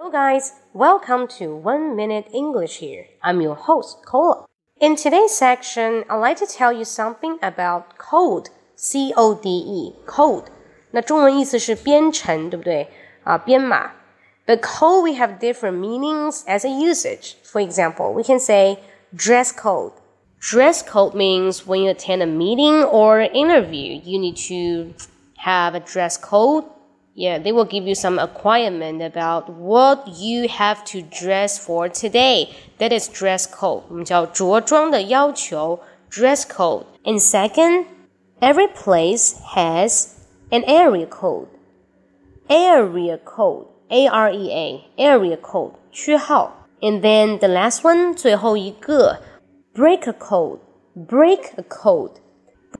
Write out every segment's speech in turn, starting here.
Hello guys, welcome to 1 Minute English here. I'm your host, Cola. In today's section, I'd like to tell you something about code, C O D E, code. 那中文意思是编程，对不对？啊，编码。But code we have different meanings as a usage. For example, we can say dress code. Dress code means when you attend a meeting or interview, you need to have a dress code yeah, they will give you some requirement about what you have to dress for today. That is dress code. 我们叫着装的要求 dress code. And second, every place has an area code. Area code, A R E A, area code 区号. And then the last one, 最后一个 break a code, break a code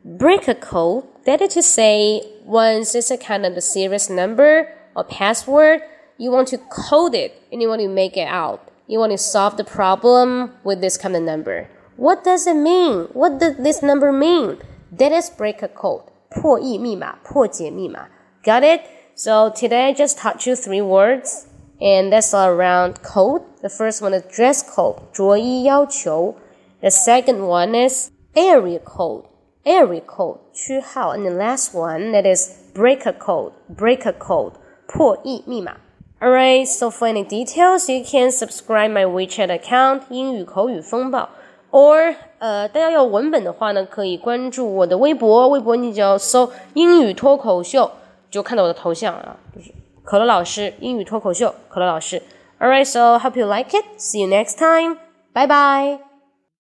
break a code, that is to say, once it's a kind of a serious number or password, you want to code it and you want to make it out. You want to solve the problem with this kind of number. What does it mean? What does this number mean? That is break a code. 破译密码,破解密码. Got it? So today I just taught you three words, and that's all around code. The first one is dress code, 着衣要求. The second one is area code, area code 区号 and the last one that is breaker code breaker code 破译密码 Alright, so for any details, you can subscribe my WeChat account 英语口语风暴，or 呃，大家要文本的话呢，可以关注我的微博，微博你只要搜英语脱口秀，就看到我的头像啊，就是可乐老师英语脱口秀，可乐老师。Alright, so hope you like it. See you next time. Bye bye.